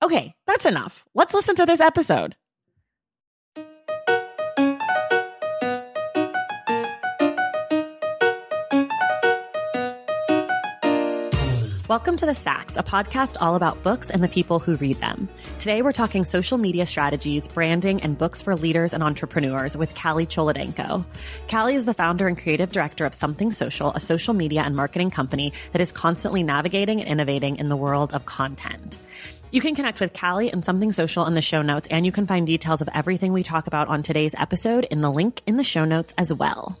Okay, that's enough. Let's listen to this episode. Welcome to The Stacks, a podcast all about books and the people who read them. Today we're talking social media strategies, branding, and books for leaders and entrepreneurs with Calli Cholodenko. Calli is the founder and creative director of Something Social, a social media and marketing company that is constantly navigating and innovating in the world of content. You can connect with Calli and Something Social in the show notes, and you can find details of everything we talk about on today's episode in the link in the show notes as well.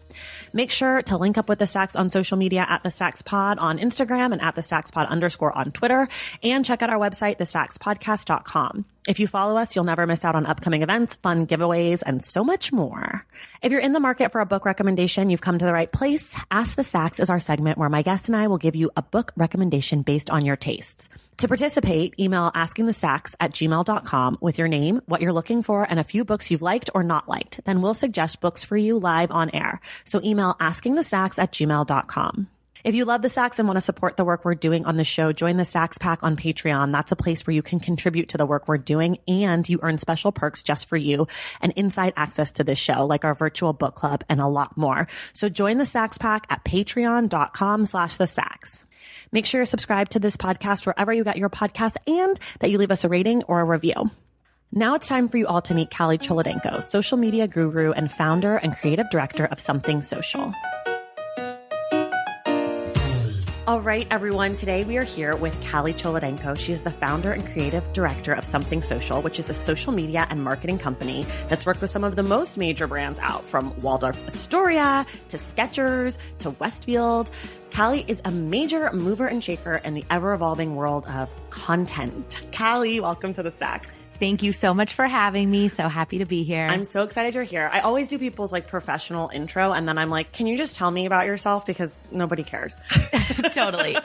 Make sure to link up with the Stacks on social media at the Stacks Pod on Instagram and at the Stacks Pod underscore on Twitter, and check out our website, thestackspodcast.com. If you follow us, you'll never miss out on upcoming events, fun giveaways, and so much more. If you're in the market for a book recommendation, you've come to the right place. Ask the Stacks is our segment where my guest and I will give you a book recommendation based on your tastes. To participate, email askingthestacks at gmail.com with your name, what you're looking for, and a few books you've liked or not liked. Then we'll suggest books for you live on air. So email askingthestacks at gmail.com. If you love the Stacks and want to support the work we're doing on the show, join the Stacks Pack on Patreon. That's a place where you can contribute to the work we're doing and you earn special perks just for you and inside access to this show, like our virtual book club and a lot more. So join the Stacks Pack at patreon.com slash the stacks. Make sure you're subscribed to this podcast wherever you got your podcast and that you leave us a rating or a review. Now it's time for you all to meet Calli Cholodenko, social media guru and founder and creative director of Something Social. All right, everyone. Today we are here with Calli Cholodenko. She is the founder and creative director of Something Social, which is a social media and marketing company that's worked with some of the most major brands out from Waldorf Astoria to Skechers to Westfield. Calli is a major mover and shaker in the ever evolving world of content. Calli, welcome to the Stacks. Thank you so much for having me. So happy to be here. I'm so excited you're here. I always do people's like professional intro and then I'm like, can you just tell me about yourself? Because nobody cares. totally.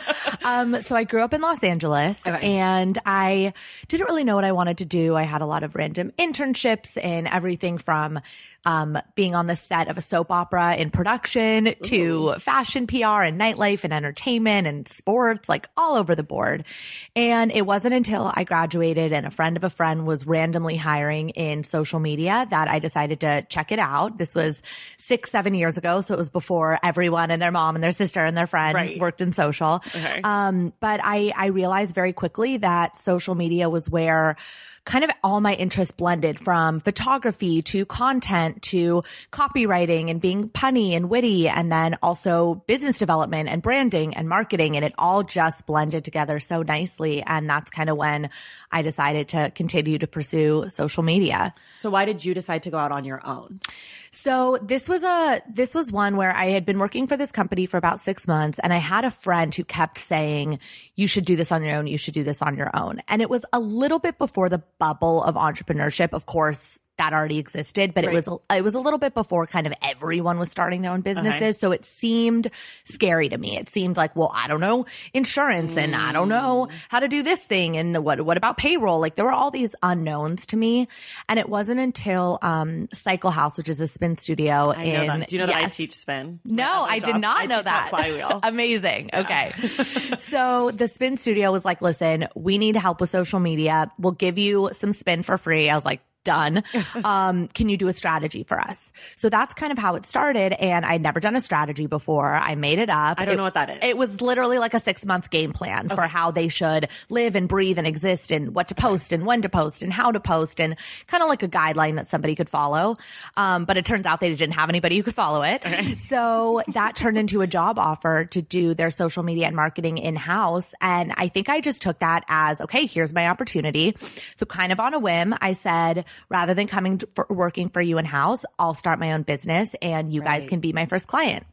Um, so I grew up in Los Angeles Okay. and I didn't really know what I wanted to do. I had a lot of random internships in everything from um, being on the set of a soap opera in production to fashion PR and nightlife and entertainment and sports, like all over the board. And it wasn't until I graduated and a friend of a friend was randomly hiring in social media that I decided to check it out. This was six, seven years ago. So it was before everyone and their mom and their sister and their friend Right. worked in social. Okay. Um, but I, I realized very quickly that social media was where kind of all my interests blended from photography to content to copywriting and being punny and witty and then also business development and branding and marketing. And it all just blended together so nicely. And that's kind of when I decided to continue to pursue social media. so why did you decide to go out on your own? So this was a this was one where I had been working for this company for about 6 months and I had a friend who kept saying you should do this on your own, you should do this on your own. And it was a little bit before the bubble of entrepreneurship. Of course, that already existed, but Right. it was it was a little bit before kind of everyone was starting their own businesses, Okay. so it seemed scary to me. It seemed like, well, I don't know insurance and I don't know Mm. how to do this thing and what what about payroll? Like there were all these unknowns to me, and it wasn't until um Cycle House, which is a spin studio I know in that. Do you know that I teach spin? No, I I did job. not I know that. Flywheel. Amazing. Okay. so the spin studio was like, listen, we need help with social media. We'll give you some spin for free. I was like, done. Um, can you do a strategy for us? So that's kind of how it started. And I'd never done a strategy before. I made it up. I don't It- know what that is. It was literally like a six month game plan for how they should live and breathe and exist and what to post and when to post and how to post and kind of like a guideline that somebody could follow. Um, but it turns out they didn't have anybody who could follow it. So that turned into a job offer to do their social media and marketing in house. And I think I just took that as, okay, here's my opportunity. So kind of on a whim, I said, rather than coming to, for working for you in house, I'll start my own business and you guys can be my first client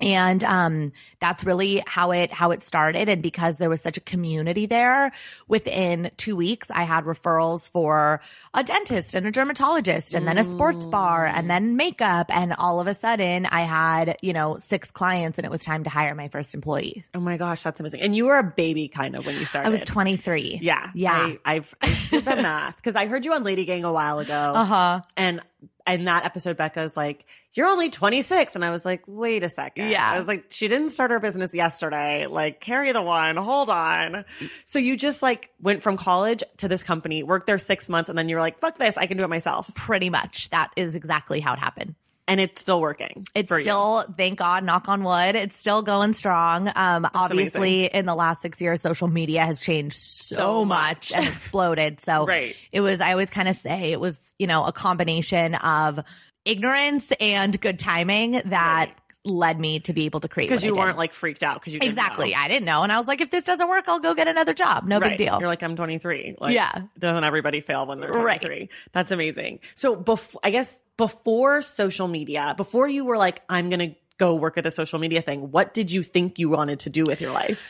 and um that's really how it how it started and because there was such a community there within 2 weeks I had referrals for a dentist and a dermatologist and then a sports bar and then makeup and all of a sudden I had you know six clients and it was time to hire my first employee oh my gosh, that's amazing. And you were a baby kind of when you started. I was 23 Yeah. yeah I, I've I did the math because I heard you on Lady Gang a while ago. uh-huh And in that episode, Becca's like, You're only 26. And I was like, Wait a second. Yeah. I was like, She didn't start her business yesterday. Like, carry the one. Hold on. So you just like went from college to this company, worked there six months, and then you're like, Fuck this. I can do it myself. pretty much that is exactly how it happened And it's still working. It's for you. still, thank God, knock on wood, it's still going strong. Um, obviously, in the last six years, social media has changed so, So much much. and exploded. So Right. it was, I always kind of say it was, you know, a combination of ignorance and good timing that Right. Led me to be able to create because you weren't like freaked out because you didn't exactly. know. I didn't know, and I was like, if this doesn't work, I'll go get another job. No Right. big deal. You're like, I'm 23. Like, Yeah. Doesn't everybody fail when they're Right. 23? That's amazing. So before, I guess before social media, before you were like, I'm going to go work at the social media thing, what did you think you wanted to do with your life?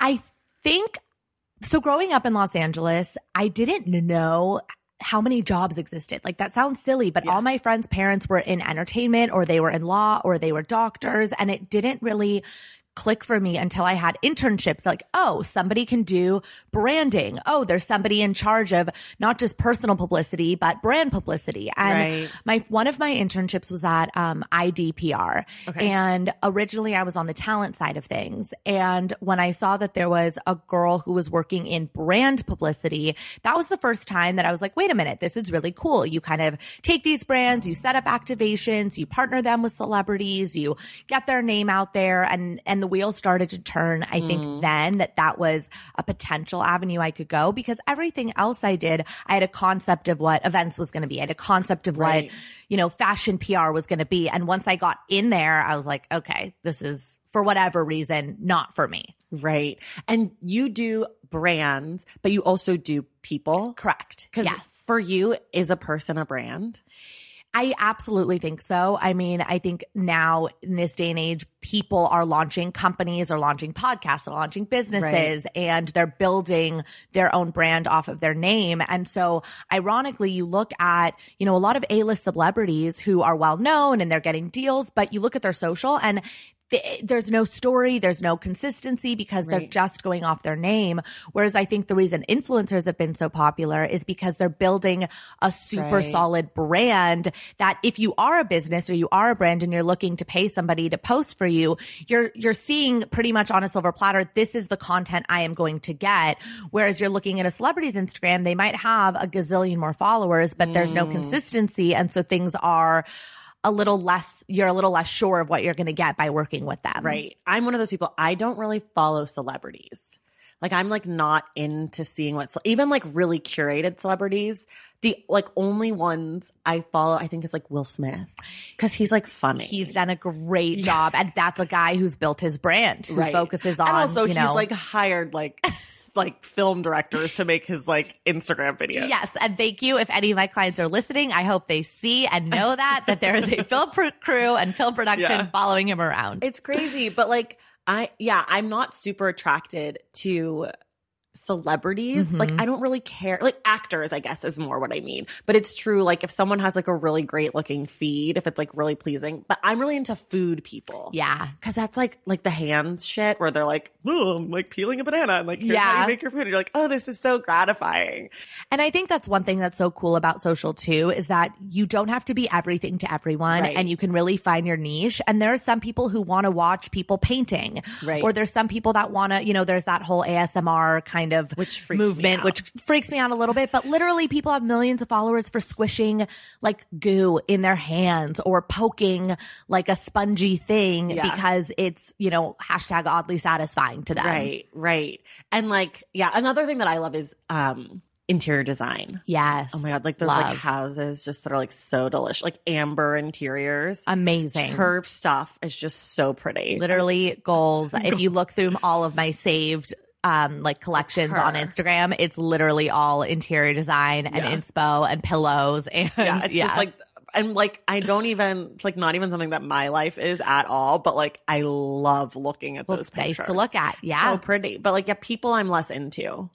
I think so. Growing up in Los Angeles, I didn't know how many jobs existed. Like that sounds silly, but all my friends' parents were in entertainment or they were in law or they were doctors. And it didn't really click for me until I had internships like, oh, somebody can do branding. Oh, there's somebody in charge of not just personal publicity, but brand publicity. And Right. my, one of my internships was at, um, IDPR. Okay. And originally I was on the talent side of things. And when I saw that there was a girl who was working in brand publicity, that was the first time that I was like, wait a minute, this is really cool. You kind of take these brands, you set up activations, you partner them with celebrities, you get their name out there and, and the wheels started to turn. I think mm. then that that was a potential avenue I could go because everything else I did, I had a concept of what events was going to be. I had a concept of Right. what, you know, fashion PR was going to be. And once I got in there, I was like, okay, this is for whatever reason, not for me. Right. And you do brands, but you also do people. Correct. Because Yes. for you, is a person a brand? I absolutely think so. I mean, I think now in this day and age, people are launching companies, are launching podcasts, are launching businesses, and they're building their own brand off of their name. And so ironically, you look at, you know, a lot of A-list celebrities who are well known and they're getting deals, but you look at their social and there's no story, there's no consistency because they're just going off their name. Whereas I think the reason influencers have been so popular is because they're building a super Right. solid brand that if you are a business or you are a brand and you're looking to pay somebody to post for you, you're you're seeing pretty much on a silver platter, this is the content I am going to get. Whereas you're looking at a celebrity's Instagram, they might have a gazillion more followers, but there's no mm. consistency. And so things are a little less, you're a little less sure of what you're going to get by working with them. Right. I'm one of those people. I don't really follow celebrities. Like I'm like not into seeing what's even like really curated celebrities. The like only ones I follow, I think is like Will Smith because he's like funny. He's done a great job. And that's a guy who's built his brand, who Right. focuses on, and also he's know, like hired like like film directors to make his like Instagram videos. Yes, and thank you. If any of my clients are listening, I hope they see and know that that there is a film crew and film production Yeah. following him around. It's crazy, but like I yeah, I'm not super attracted to celebrities. Mhm. Like I don't really care. Like actors, I guess is more what I mean. But it's true like if someone has like a really great looking feed, if it's like really pleasing, but I'm really into food people. yeah, Cause that's like like the hands shit where they're like, oh, I'm like peeling a banana and like here's how Yeah. you make your food. And you're like, oh, this is so gratifying. and I think that's one thing that's so cool about social too is that you don't have to be everything to everyone, Right. and you can really find your niche. And there are some people who want to watch people painting, Right. Or there's some people that want to, you know, there's that whole ASMR kind kind of Which movement, which freaks me out a little bit. But literally, people have millions of followers for squishing like goo in their hands or poking like a spongy thing Yeah. because it's, you know, hashtag oddly satisfying to them. Right, right. And like, yeah, another thing that I love is um interior design. Yes. Oh my god, like those like houses just that are like so delicious. Like amber interiors. Amazing. Her stuff is just so pretty. literally goals. If you look through all of my saved um like collections on. Instagram, it's literally all interior design and Yeah. inspo and pillows and yeah, it's just like and like I don't even it's like not even something that my life is at all, but like I love looking at well, those it's nice pictures. to look at. Yeah. So pretty. But like yeah, people I'm less into.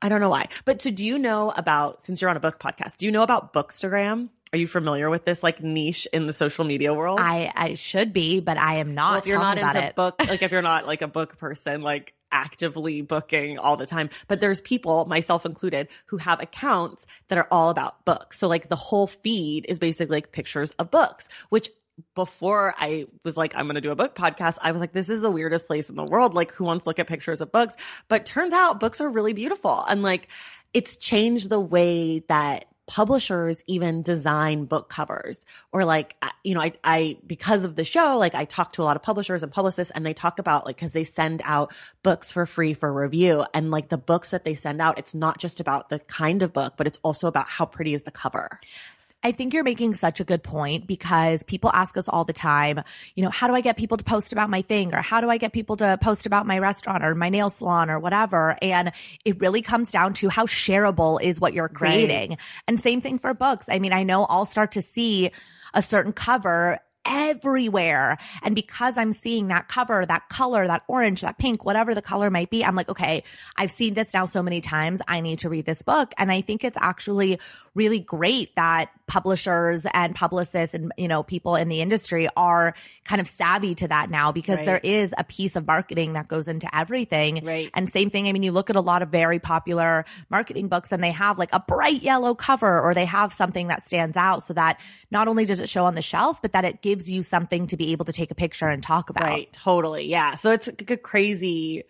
I don't know why. But so do you know about since you're on a book podcast, do you know about Bookstagram? Are you familiar with this like niche in the social media world? I I should be, but I am not. well, if you're not into it. book, like if you're not like a book person, like actively booking all the time, but there's people, myself included, who have accounts that are all about books. So like the whole feed is basically like pictures of books, which before I was like, I'm going to do a book podcast, I was like, this is the weirdest place in the world. Like, who wants to look at pictures of books? But turns out books are really beautiful. And like, it's changed the way that publishers even design book covers or like you know I I because of the show like I talk to a lot of publishers and publicists and they talk about like cuz they send out books for free for review and like the books that they send out it's not just about the kind of book but it's also about how pretty is the cover I think you're making such a good point because people ask us all the time, you know, how do I get people to post about my thing or how do I get people to post about my restaurant or my nail salon or whatever? And it really comes down to how shareable is what you're creating. And same thing for books. I mean, I know I'll start to see a certain cover everywhere. And because I'm seeing that cover, that color, that orange, that pink, whatever the color might be, I'm like, okay, I've seen this now so many times. I need to read this book. And I think it's actually really great that publishers and publicists and, you know, people in the industry are kind of savvy to that now because Right. there is a piece of marketing that goes into everything. Right. And same thing. I mean, you look at a lot of very popular marketing books and they have like a bright yellow cover or they have something that stands out so that not only does it show on the shelf, but that it gives you something to be able to take a picture and talk about. Right. Totally. Yeah. So it's a crazy,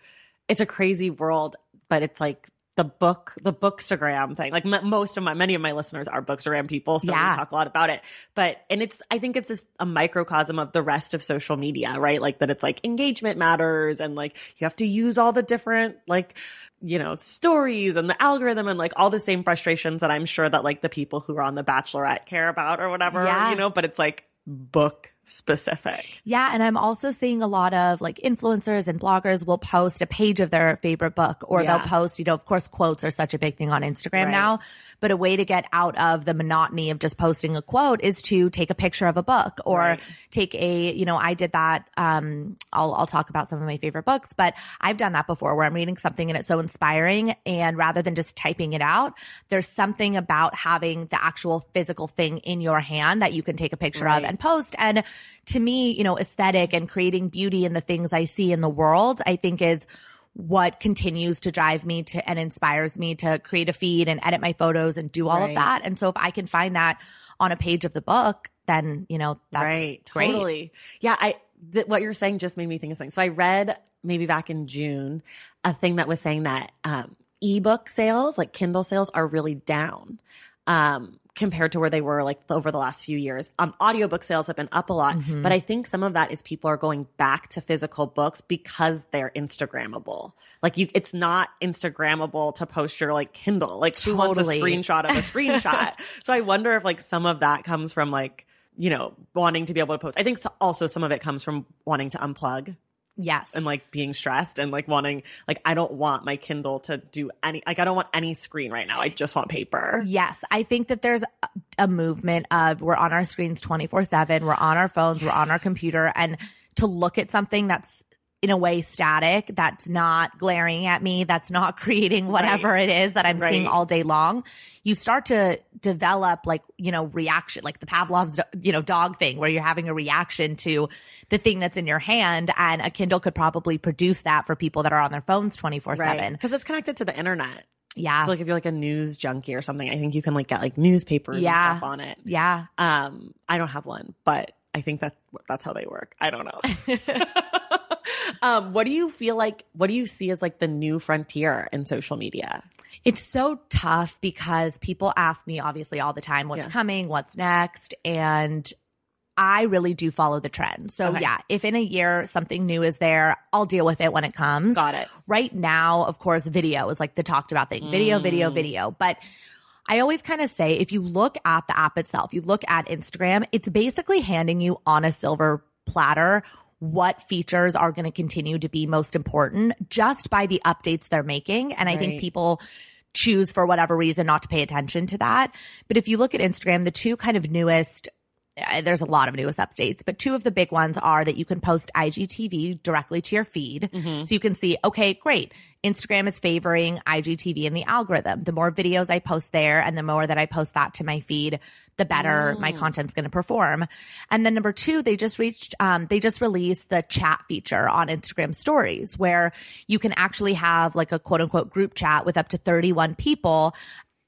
it's a crazy world, but it's like the book, the bookstagram thing. Like m- most of my, many of my listeners are bookstagram people. So Yeah. we talk a lot about it. But, and it's, I think it's just a microcosm of the rest of social media, right? Like that it's like engagement matters and like you have to use all the different, like, you know, stories and the algorithm and like all the same frustrations that I'm sure that like the people who are on The Bachelorette care about or whatever, Yeah. you know, but it's like book specific. Yeah. And I'm also seeing a lot of like influencers and bloggers will post a page of their favorite book or Yeah. they'll post, you know, of course, quotes are such a big thing on Instagram Right. now, but a way to get out of the monotony of just posting a quote is to take a picture of a book or Right. take a, you know, I did that. Um, I'll, I'll talk about some of my favorite books, but I've done that before where I'm reading something and it's so inspiring. And rather than just typing it out, there's something about having the actual physical thing in your hand that you can take a picture Right. of and post. And to me, you know, aesthetic and creating beauty in the things I see in the world, I think is what continues to drive me to and inspires me to create a feed and edit my photos and do all Right. of that. And so if I can find that on a page of the book, then, you know, that's right. great. Totally. Yeah. I, th- what you're saying just made me think of something. So I read maybe back in June a thing that was saying that, um, ebook sales, like Kindle sales are really down. Um, compared to where they were like over the last few years. Um, audiobook sales have been up a lot, Mm-hmm. but I think some of that is people are going back to physical books because they're Instagrammable. Like you, it's not Instagrammable to post your like Kindle. Like who wants a screenshot of a screenshot? so I wonder if like some of that comes from like, you know, wanting to be able to post. I think so- also some of it comes from wanting to unplug Yes. and like being stressed and like wanting, like, I don't want my Kindle to do any, like, I don't want any screen right now. I just want paper. Yes, I think that there's a- movement of we're on our screens 24 7, we're on our phones, we're on our computer, and to look at something that's in a way static, that's not glaring at me, that's not creating whatever it is that I'm seeing all day long, you start to develop like, you know, reaction, like the Pavlov's, you know, dog thing where you're having a reaction to the thing that's in your hand. And a Kindle could probably produce that for people that are on their phones 24 Right. 7. Because it's connected to the internet. Yeah. So like if you're like a news junkie or something, I think you can like get like newspapers Yeah. and stuff on it. yeah. Um, I don't have one, but I I think that that's how they work. I don't know. um, what do you feel like? What do you see as like the new frontier in social media? It's so tough because people ask me obviously all the time what's Yeah. coming, what's next, and I really do follow the trend. So Okay. yeah, if in a year something new is there, I'll deal with it when it comes. Got it. Right now, of course, video is like the talked about thing. Video, video, Mm. video. But I always kind of say if you look at the app itself, you look at Instagram, it's basically handing you on a silver platter what features are going to continue to be most important just by the updates they're making. And I think people choose for whatever reason not to pay attention to that. But if you look at Instagram, the two kind of newest there's a lot of newest updates, but two of the big ones are that you can post IGTV directly to your feed. Mm-hmm. So you can see, okay, great. Instagram is favoring IGTV in the algorithm. The more videos I post there and the more that I post that to my feed, the better my Mm. content's going to perform. And then number two, they just reached, um, they just released the chat feature on Instagram stories where you can actually have like a quote unquote group chat with up to 31 people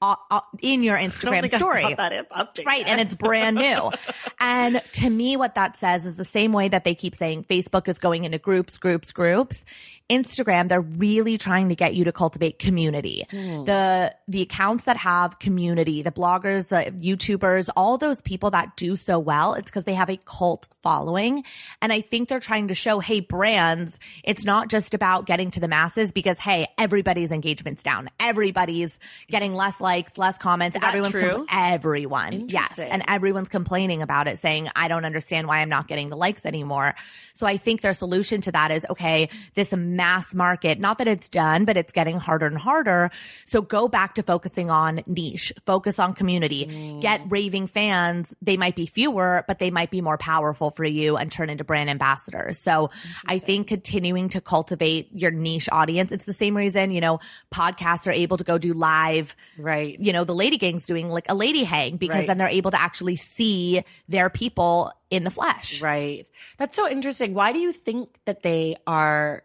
Uh, uh, in your I don't Instagram story. got that update Right. And it's brand new. and to me, what that says is the same way that they keep saying Facebook is going into groups, groups, groups. Instagram, they're really trying to get you to cultivate community. The, the accounts that have community, the bloggers, the YouTubers, all those people that do so well, it's because they have a cult following. And I think they're trying to show, hey, brands, it's not just about getting to the masses because, hey, everybody's engagement's down. Everybody's getting less likes, less comments. Everyone's true? everyone. Yes. And everyone's complaining about it, saying, I don't understand why I'm not getting the likes anymore. So I think their solution to that is, okay, this mass market, not that it's done, but it's getting harder and harder. So go back to focusing on niche, focus on community, Mm. get raving fans. They might be fewer, but they might be more powerful for you and turn into brand ambassadors. So I think continuing to cultivate your niche audience, it's the same reason, you know, podcasts are able to go do live right. you know, the lady gang's doing like a lady hang because Right. then they're able to actually see their people in the flesh. Right. That's so interesting. Why do you think that they are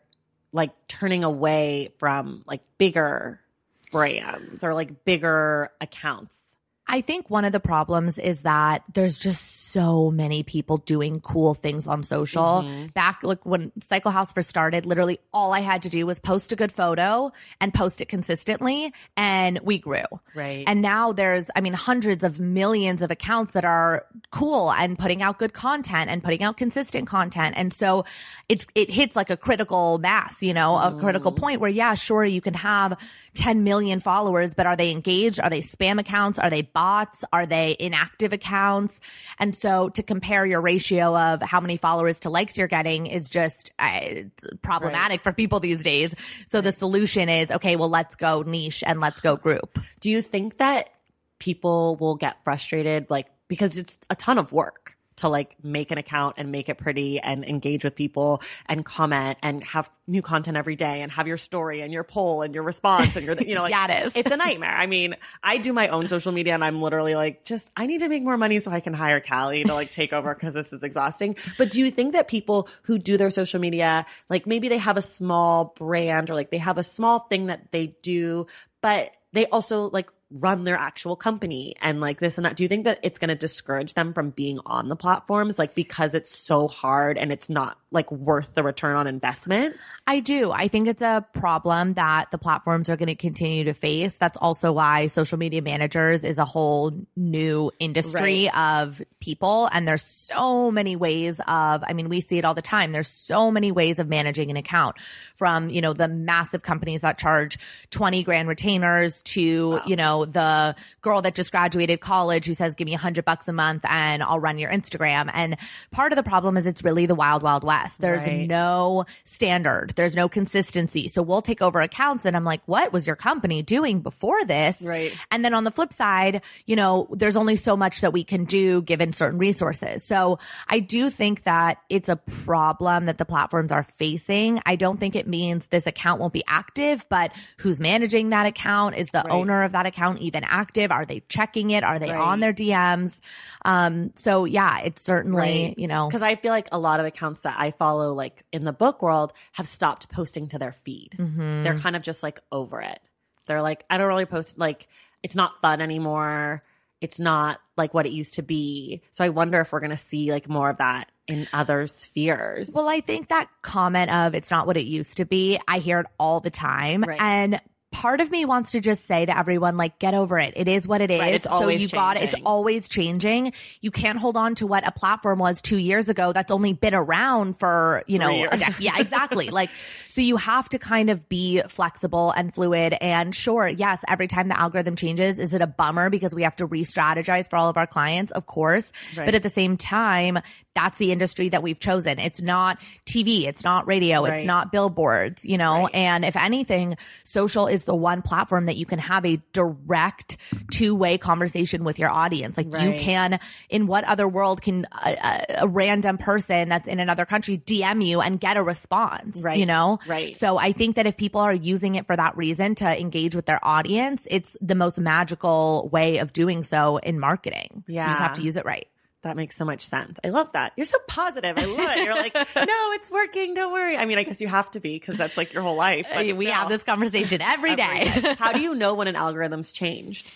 like turning away from like bigger brands or like bigger accounts? I think one of the problems is that there's just so many people doing cool things on social. Mm-hmm. Back like when Cycle House first started, literally all I had to do was post a good photo and post it consistently and we grew. Right. And now there's, I mean, hundreds of millions of accounts that are cool and putting out good content and putting out consistent content. And so it's, it hits like a critical mass, you know, a critical mm-hmm. point where, yeah, sure, you can have 10 million followers, but are they engaged? Are they spam accounts? Are they bots? Are they inactive accounts? And so to compare your ratio of how many followers to likes you're getting is just uh, it's problematic for people these days. So the solution is, okay, well, let's go niche and let's go group. Do you think that people will get frustrated like because it's a ton of work to like make an account and make it pretty and engage with people and comment and have new content every day and have your story and your poll and your response and your you know like Yeah, it is. it's a nightmare. I mean, I do my own social media and I'm literally like just I need to make more money so I can hire Calli to like take over because this is exhausting. But do you think that people who do their social media like maybe they have a small brand or like they have a small thing that they do but they also like run their actual company and like this and that. Do you think that it's going to discourage them from being on the platforms like because it's so hard and it's not like worth the return on investment? I do. I think it's a problem that the platforms are going to continue to face. That's also why social media managers is a whole new industry of people. And there's so many ways of, I mean, we see it all the time. There's so many ways of managing an account from, you know, the massive companies that charge 20 grand retainers to, you know, the girl that just graduated college who says, give me a hundred bucks a month and I'll run your Instagram. And part of the problem is it's really the wild, wild west. There's Right. no standard. There's no consistency. So we'll take over accounts and I'm like, what was your company doing before this? Right. And then on the flip side, you know, there's only so much that we can do given certain resources. So I do think that it's a problem that the platforms are facing. I don't think it means this account won't be active, but who's managing that account? Is the Right. owner of that account even active? Are they checking it? Are they Right. on their DMs? Um, so yeah, it's certainly, you know, because I feel like a lot of accounts that I follow, like in the book world, have stopped posting to their feed. Mm-hmm. They're kind of just like over it. They're like, I don't really post, like, it's not fun anymore. it's not like what it used to be. So I wonder if we're going to see like more of that in other spheres. Well, I think that comment of it's not what it used to be, I hear it all the time. Right. And part of me wants to just say to everyone, like, get over it. It is what it is. Right, it's so you got it. It's changing. always changing. You can't hold on to what a platform was two years ago that's only been around for, you know, a yeah, exactly. like, so you have to kind of be flexible and fluid. And sure, yes, every time the algorithm changes, is it a bummer because we have to re strategize for all of our clients? Of course. Right. But at the same time, that's the industry that we've chosen. It's not TV. It's not radio. It's not billboards, you know? Right. And if anything, social is the one platform that you can have a direct two way conversation with your audience. Like you can, in what other world can a, a, a random person that's in another country DM you and get a response, Right. you know? Right. So I think that if people are using it for that reason to engage with their audience, it's the most magical way of doing so in marketing. Yeah. You just have to use it right. That makes so much sense. I love that. You're so positive. I love it. You're like, no, it's working. Don't worry. I mean, I guess you have to be because that's like your whole life. but we still. have this conversation every day. Every day. How do you know when an algorithm's changed?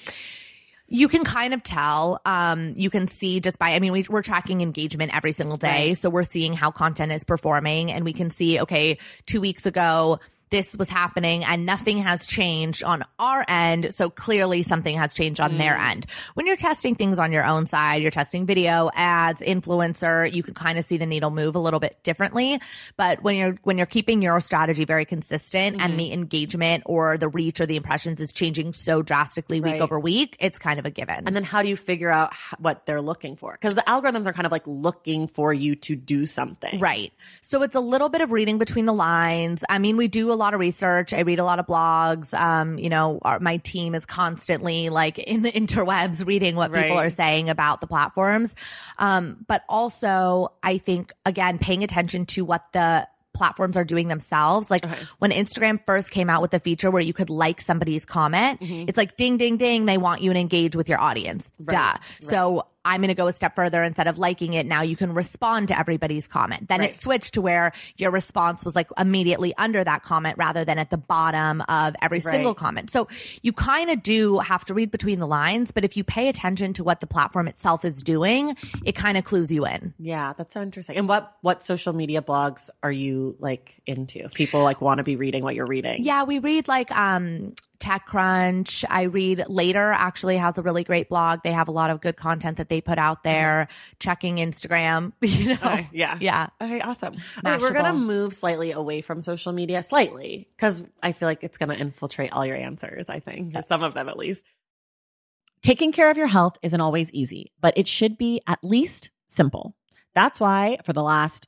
you can kind of tell. Um, you can see just by, I mean, we, we're tracking engagement every single day. Right. So we're seeing how content is performing and we can see, okay, two weeks ago, this was happening and nothing has changed on our end. So clearly something has changed on their Mm. end. When you're testing things on your own side, you're testing video, ads, influencer, you can kind of see the needle move a little bit differently. But when you're, when you're keeping your strategy very consistent Mm-hmm. and the engagement or the reach or the impressions is changing so drastically week Right. over week, it's kind of a given. And then how do you figure out what they're looking for? Because the algorithms are kind of like looking for you to do something. Right. So it's a little bit of reading between the lines. I mean, we do a lot of research. I read a lot of blogs. Um, you know, our, my team is constantly like in the interwebs reading what people Right. are saying about the platforms. Um, but also I think again, paying attention to what the platforms are doing themselves. Like Okay. when Instagram first came out with the feature where you could like somebody's comment, it's like ding, ding, ding. They want you to engage with your audience. Duh. Right. So I'm going to go a step further. Instead of liking it, now you can respond to everybody's comment. Then Right. it switched to where your response was like immediately under that comment rather than at the bottom of every Right. single comment. So you kind of do have to read between the lines, but if you pay attention to what the platform itself is doing, it kind of clues you in. Yeah, that's so interesting. And what what social media blogs are you like into? People like want to be reading what you're reading. Yeah, we read like um TechCrunch. I read Later actually has a really great blog. They have a lot of good content that they put out mm-hmm. there. Checking Instagram, you know. Okay, yeah. Yeah. Okay, awesome. Okay, we're going to move slightly away from social media, slightly, because I feel like it's going to infiltrate all your answers, I think, or some of them at least. Taking care of your health isn't always easy, but it should be at least simple. That's why for the last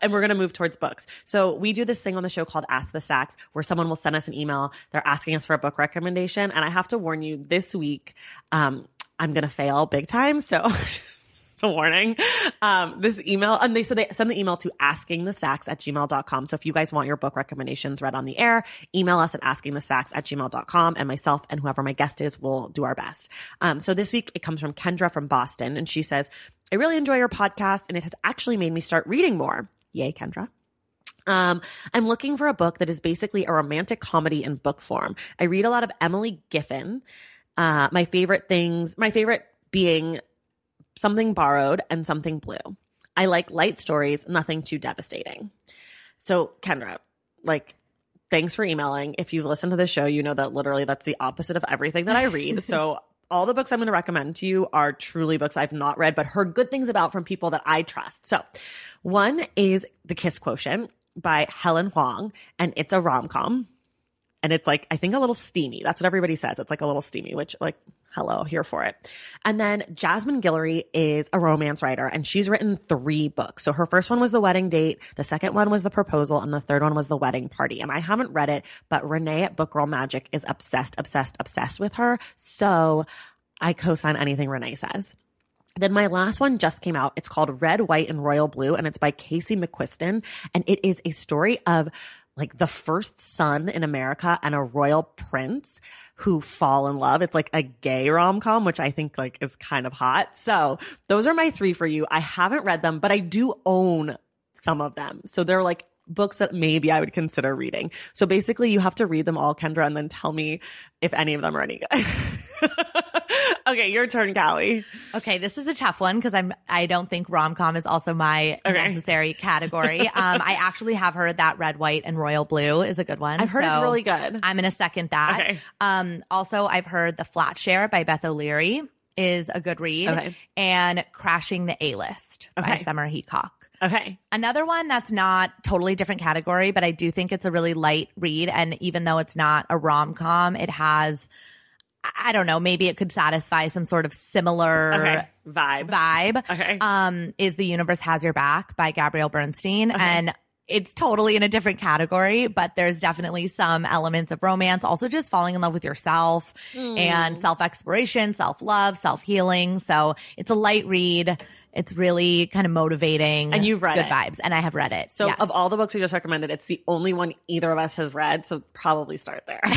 And we're going to move towards books. So we do this thing on the show called Ask the Stacks where someone will send us an email. They're asking us for a book recommendation. And I have to warn you this week, um, I'm going to fail big time. So it's a warning. Um, this email, and they, so they send the email to askingthestacks at gmail.com. So if you guys want your book recommendations read on the air, email us at askingthestacks at gmail.com and myself and whoever my guest is will do our best. Um, so this week it comes from Kendra from Boston and she says, I really enjoy your podcast and it has actually made me start reading more. Yay, Kendra. Um, I'm looking for a book that is basically a romantic comedy in book form. I read a lot of Emily Giffin. Uh, my favorite things, my favorite being something borrowed and something blue. I like light stories, nothing too devastating. So, Kendra, like, thanks for emailing. If you've listened to the show, you know that literally that's the opposite of everything that I read. so, all the books I'm going to recommend to you are truly books I've not read, but heard good things about from people that I trust. So, one is The Kiss Quotient by Helen Hoang, and it's a rom com. And it's like, I think a little steamy. That's what everybody says. It's like a little steamy, which, like, hello, here for it. And then Jasmine Guillory is a romance writer, and she's written three books. So her first one was The Wedding Date, the second one was The Proposal, and the third one was The Wedding Party. And I haven't read it, but Renee at Book Girl Magic is obsessed, obsessed, obsessed with her. So I co sign anything Renee says. Then my last one just came out. It's called Red, White, and Royal Blue, and it's by Casey McQuiston. And it is a story of like the first son in America and a royal prince who fall in love. It's like a gay rom com, which I think like is kind of hot. So those are my three for you. I haven't read them, but I do own some of them. So they're like books that maybe I would consider reading. So basically you have to read them all, Kendra, and then tell me if any of them are any good. okay, your turn, Calli. Okay, this is a tough one because I'm I don't think rom com is also my Okay. necessary category. um, I actually have heard that red, white, and royal blue is a good one. I've heard it's really good. I'm gonna second that. Okay. Um, also I've heard the Flat Share by Beth O'Leary is a good read, Okay. and Crashing the A List by Summer Heacock. Okay. Another one that's not totally different category, but I do think it's a really light read. And even though it's not a rom com, it has, I- don't know, maybe it could satisfy some sort of similar Okay. Vibe. vibe. Okay. Um, is The Universe Has Your Back by Gabrielle Bernstein. And it's totally in a different category, but there's definitely some elements of romance. Also, just falling in love with yourself Hmm. and self exploration, self love, self healing. So it's a light read. It's really kind of motivating. And you've It's read good it. vibes. And I have read it. So Yes. of all the books we just recommended, it's the only one either of us has read. So probably start there.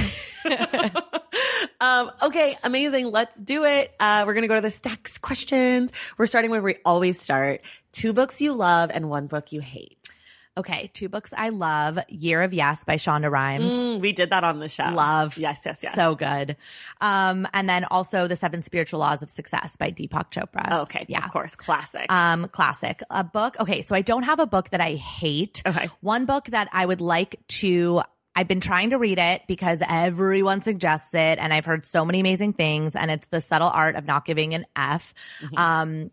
um, okay, amazing. Let's do it. Uh, we're gonna go to the stacks questions. We're starting where we always start. Two books you love and one book you hate. Okay, two books I love Year of Yes by Shonda Rhimes. Mm, we did that on the show. Love. Yes, yes, yes. So good. Um, and then also The Seven Spiritual Laws of Success by Deepak Chopra. okay, Yeah. of course, classic. Um, classic. A book. Okay, so I don't have a book that I hate. Okay. One book that I would like to I've been trying to read it because everyone suggests it and I've heard so many amazing things and it's The Subtle Art of Not Giving an F. Mm-hmm. Um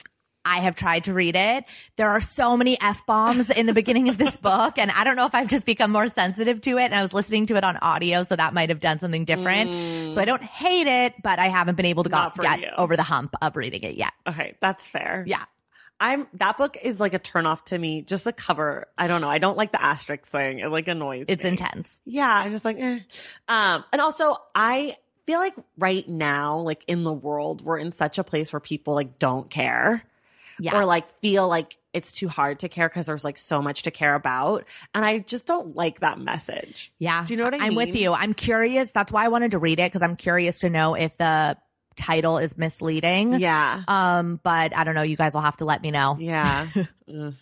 I have tried to read it. There are so many F bombs in the beginning of this book. And I don't know if I've just become more sensitive to it. And I was listening to it on audio. So that might have done something different. So I don't hate it, but I haven't been able to Mm. Go, get you. over the hump of reading it yet. okay, that's fair. Yeah. I'm that book is like a turnoff to me. Just the cover. I don't know. I don't like the asterisk thing. It like annoys It's me. intense. Yeah, I'm just like, eh. Um, and also I feel like right now, like in the world, we're in such a place where people like don't care. Yeah. Or like feel like it's too hard to care because there's like so much to care about. And I just don't like that message. Yeah. Do you know what I I'm with you. I'm curious. That's why I wanted to read it because I'm curious to know if the title is misleading. Yeah. Um, but I don't know. You guys will have to let me know. Yeah. uh,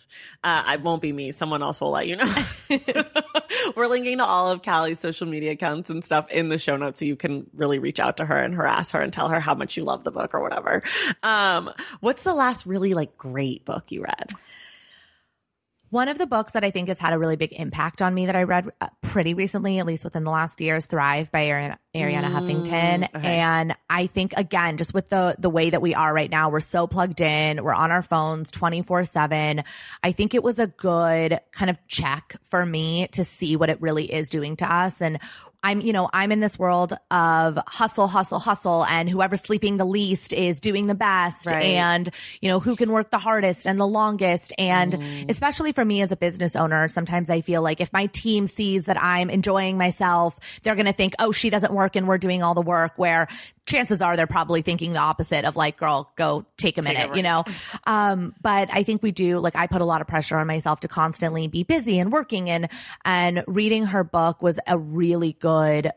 I won't be me. Someone else will let you know. We're linking to all of Calli's social media accounts and stuff in the show notes so you can really reach out to her and harass her and tell her how much you love the book or whatever. Um, what's the last really like great book you read? One of the books that I think has had a really big impact on me that I read uh, pretty recently, at least within the last year, is Thrive by Arianna, Arianna Huffington. okay. And I think again, just with the the way that we are right now, we're so plugged in, we're on our phones 24/7. I think it was a good kind of check for me to see what it really is doing to us and I'm, you know, I'm in this world of hustle, hustle, hustle, and whoever's sleeping the least is doing the best, Right. and you know who can work the hardest and the longest. And Mm. especially for me as a business owner, sometimes I feel like if my team sees that I'm enjoying myself, they're going to think, "Oh, she doesn't work, and we're doing all the work." Where chances are they're probably thinking the opposite of like, "Girl, go take a Take minute," you know. Um, but I think we do like I put a lot of pressure on myself to constantly be busy and working and and reading her book was a really good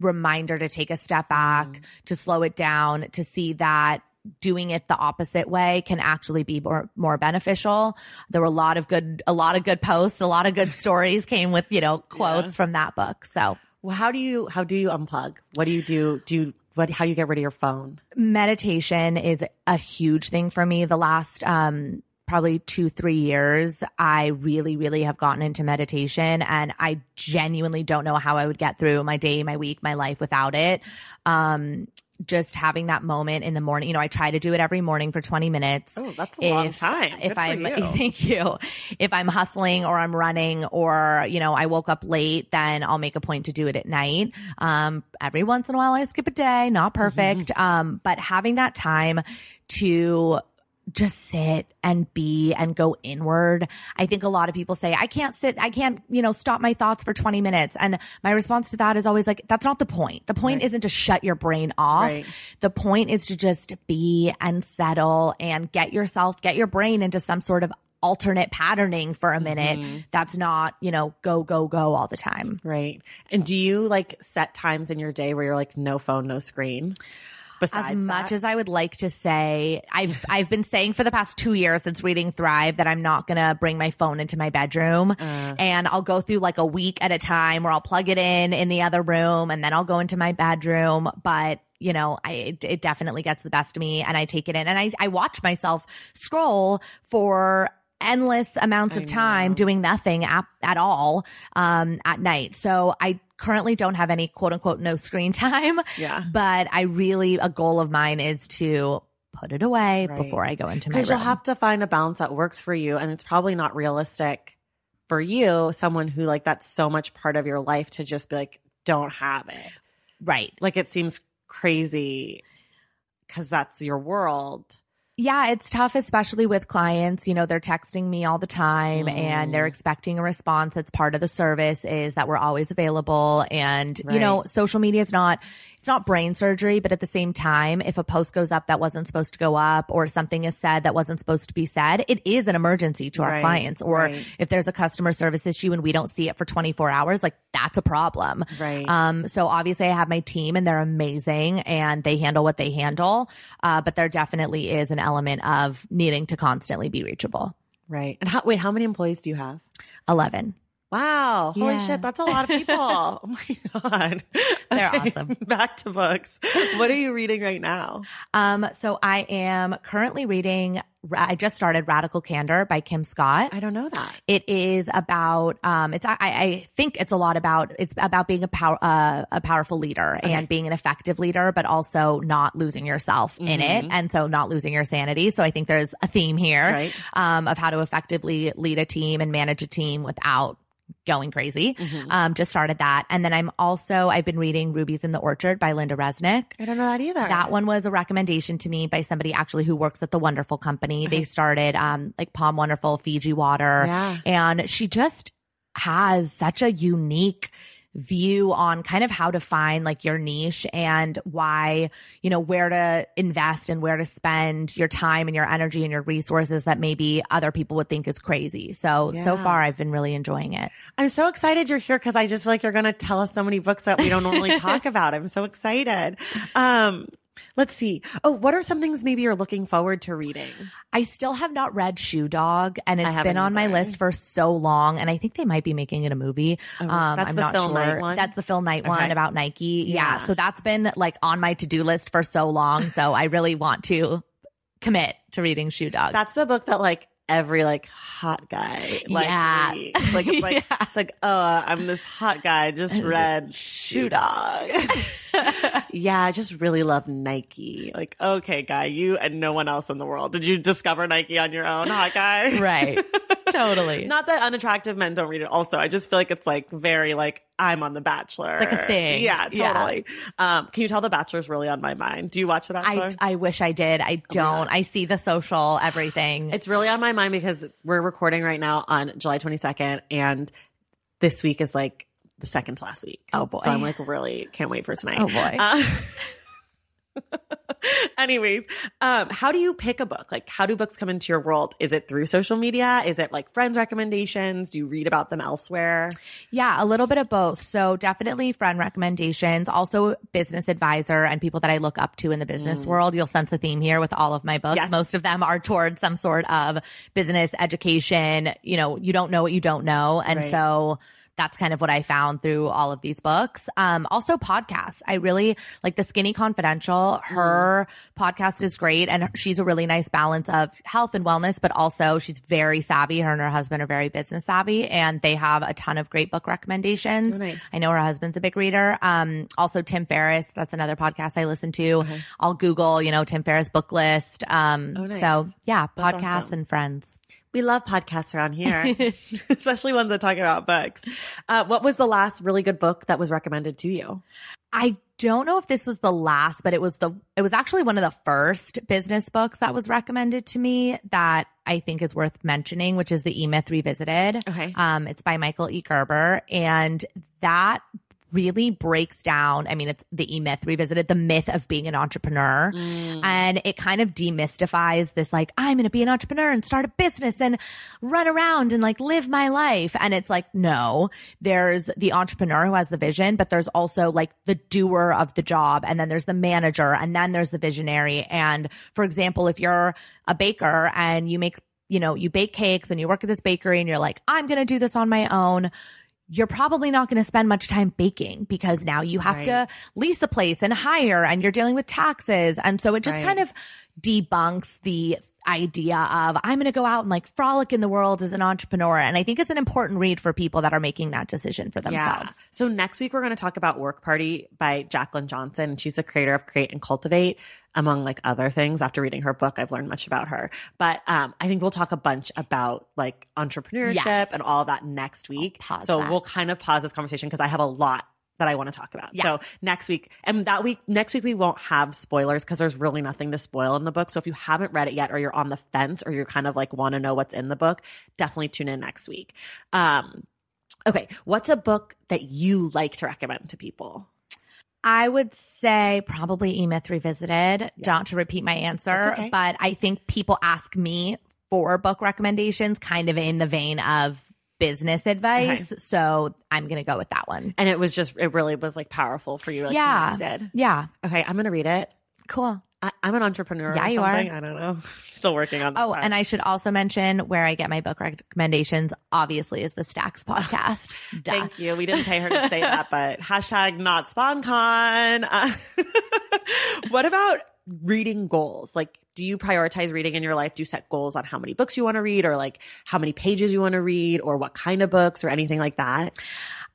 reminder to take a step back, to slow it down, to see that doing it the opposite way can actually be more more beneficial. There were a lot of good a lot of good posts, a lot of good stories came with, you know, quotes from that book. So Well, how do you how do you unplug? What do you do? Do you what how do you get rid of your phone? meditation is a huge thing for me the last um probably two three years i really really have gotten into meditation and i genuinely don't know how i would get through my day my week my life without it um just having that moment in the morning. You know i try to do it every morning for 20 minutes. Oh, that's a long time. Good if i'm you. thank you. If i'm hustling or i'm running or you know i woke up late then i'll make a point to do it at night. Um every once in a while i skip a day not perfect. Um but having that time to just sit and be and go inward. I think a lot of people say, I can't sit, I can't, you know, stop my thoughts for 20 minutes. And my response to that is always like, that's not the point. The point isn't to shut your brain off. Right. The point is to just be and settle and get yourself, get your brain into some sort of alternate patterning for a minute. Mm-hmm. That's not, you know, go, go, go all the time. Right. And do you like set times in your day where you're like no phone, no screen? Besides as much that? as I would like to say, I've I've been saying for the past two years since reading Thrive that I'm not gonna bring my phone into my bedroom, Uh. and I'll go through like a week at a time where I'll plug it in in the other room, and then I'll go into my bedroom. But you know, I it, it definitely gets the best of me, and I take it in, and I I watch myself scroll for endless amounts of time doing nothing at, at all um at night so i currently don't have any quote unquote no screen time Yeah. but I really a goal of mine is to put it away Right. before I go into my because you'll have to find a balance that works for you and it's probably not realistic for you someone who like that's so much part of your life to just be like don't have it right. like it seems crazy because that's your world Yeah, it's tough, especially with clients. You know, they're texting me all the time and Mm. they're expecting a response. That's part of the service is that we're always available. And, you know, social media is not, it's not brain surgery, but at the same time, if a post goes up that wasn't supposed to go up or something is said that wasn't supposed to be said, it is an emergency to our Right, clients. Or right. if there's a customer service issue and we don't see it for 24 hours, like that's a problem. Right. Um, so obviously I have my team and they're amazing and they handle what they handle. Uh, but there definitely is an element of needing to constantly be reachable. right and how wait how many employees do you have 11. Wow. Holy Yeah. shit. That's a lot of people. oh my God. They're Okay, awesome. Back to books. What are you reading right now? Um, so I am currently reading, I just started Radical Candor by Kim Scott. I don't know that. It is about um it's I, I think it's a lot about it's about being a power uh, a powerful leader and being an effective leader but also not losing yourself in it and so not losing your sanity so I think there's a theme here Right. um of how to effectively lead a team and manage a team without going crazy um just started that and then I'm also I've been reading Rubies in the Orchard by Lynda Resnick I don't know that either. that one was a recommendation to me by somebody actually who works at the Wonderful Company. They started um like POM Wonderful, Fiji Water, Yeah. and she just has such a unique view on kind of how to find like your niche and why, you know, where to invest and where to spend your time and your energy and your resources that maybe other people would think is crazy. So, so far I've been really enjoying it. I'm so excited you're here because I just feel like you're going to tell us so many books that we don't normally talk about. I'm so excited. Um, Let's see. Oh, what are some things maybe you're looking forward to reading? I still have not read Shoe Dog, and it's been on my list for so long. And I think they might be making it a movie. um, that's I'm the not Phil sure. Knight one? That's the Phil Knight one about Nike. Yeah. Yeah. So that's been like on my to do list for so long. So I really want to commit to reading Shoe Dog. That's the book that like every like hot guy like Yeah. like it's like Yeah. it's like oh I'm this hot guy just read Shoe Dog. yeah, I just really love Nike. Like okay, guy, you and no one else in the world. Did you discover Nike on your own, hot guy? right. totally. Not that unattractive men don't read it. Also, I just feel like it's like very like I'm on The Bachelor. It's like a thing. Yeah, Yeah. totally. Um, can you tell The Bachelor's really on my mind? Do you watch The Bachelor? I, I wish I did. I don't. God. I see the social, everything. It's really on my mind because we're recording right now on July 22nd, and this week is like the second to last week. Oh, boy. So I'm like really can't wait for tonight. Oh, boy. Uh, anyways, um, how do you pick a book? Like, how do books come into your world? Is it through social media? Is it like friends' recommendations? Do you read about them elsewhere? Yeah, a little bit of both. So definitely friend recommendations, also business advisor and people that I look up to in the business world. You'll sense a theme here with all of my books. Yes. Most of them are towards some sort of business education. You know, you don't know what you don't know. And Right. so that's kind of what I found through all of these books. Um, also podcasts. I really like the Skinny Confidential. Her podcast is great. And she's a really nice balance of health and wellness, but also she's very savvy. Her and her husband are very business savvy and they have a ton of great book recommendations. Oh, nice. I know her husband's a big reader. Um, also Tim Ferriss. That's another podcast I listen to. I'll Google, you know, Tim Ferriss book list. Um, Oh, nice. so yeah, That's podcasts awesome. and friends. We love podcasts around here, especially ones that talk about books. Uh, what was the last really good book that was recommended to you? I don't know if this was the last, but it was the it was actually one of the first business books that was recommended to me that I think is worth mentioning, which is the E Myth Revisited. Okay. Um, it's by Michael E. Gerber, and that really breaks down. I mean, it's the E Myth Revisited, the myth of being an entrepreneur, mm. and it kind of demystifies this like I'm going to be an entrepreneur and start a business and run around and like live my life. And it's like no, there's the entrepreneur who has the vision, but there's also like the doer of the job, and then there's the manager, and then there's the visionary. And for example, if you're a baker and you make you know, you bake cakes and you work at this bakery and you're like, I'm going to do this on my own. You're probably not going to spend much time baking because now you have to lease a place and hire and you're dealing with taxes. And so it just Right. kind of debunks the idea of I'm going to go out and like frolic in the world as an entrepreneur. And I think it's an important read for people that are making that decision for themselves. So next week we're going to talk about Work Party by Jaclyn Johnson. She's the creator of Create and Cultivate, among like other things. After reading her book, I've learned much about her. But um, I think we'll talk a bunch about like entrepreneurship Yes. and all that next week. so that. we'll kind of pause this conversation because I have a lot that I want to talk about. Yeah. So next week, and that week, next week we won't have spoilers because there's really nothing to spoil in the book. So if you haven't read it yet, or you're on the fence, or you're kind of like want to know what's in the book, definitely tune in next week. Um, okay, what's a book that you like to recommend to people? I would say probably E Myth Revisited. Not to repeat my answer, okay. but I think people ask me for book recommendations kind of in the vein of business advice. So I'm going to go with that one. And it was just, it really was like powerful for you. Like yeah. Did. Yeah. Okay, I'm gonna read it. Cool. I, I'm an entrepreneur. Yeah, or you are. I don't know. Still working on. Oh, part. and I should also mention where I get my book recommendations, obviously, is the Stacks podcast. Thank you. We didn't pay her to say that, but hashtag not sponcon. Uh, what about reading goals? Like, do you prioritize reading in your life? Do you set goals on how many books you want to read or like how many pages you want to read or what kind of books or anything like that?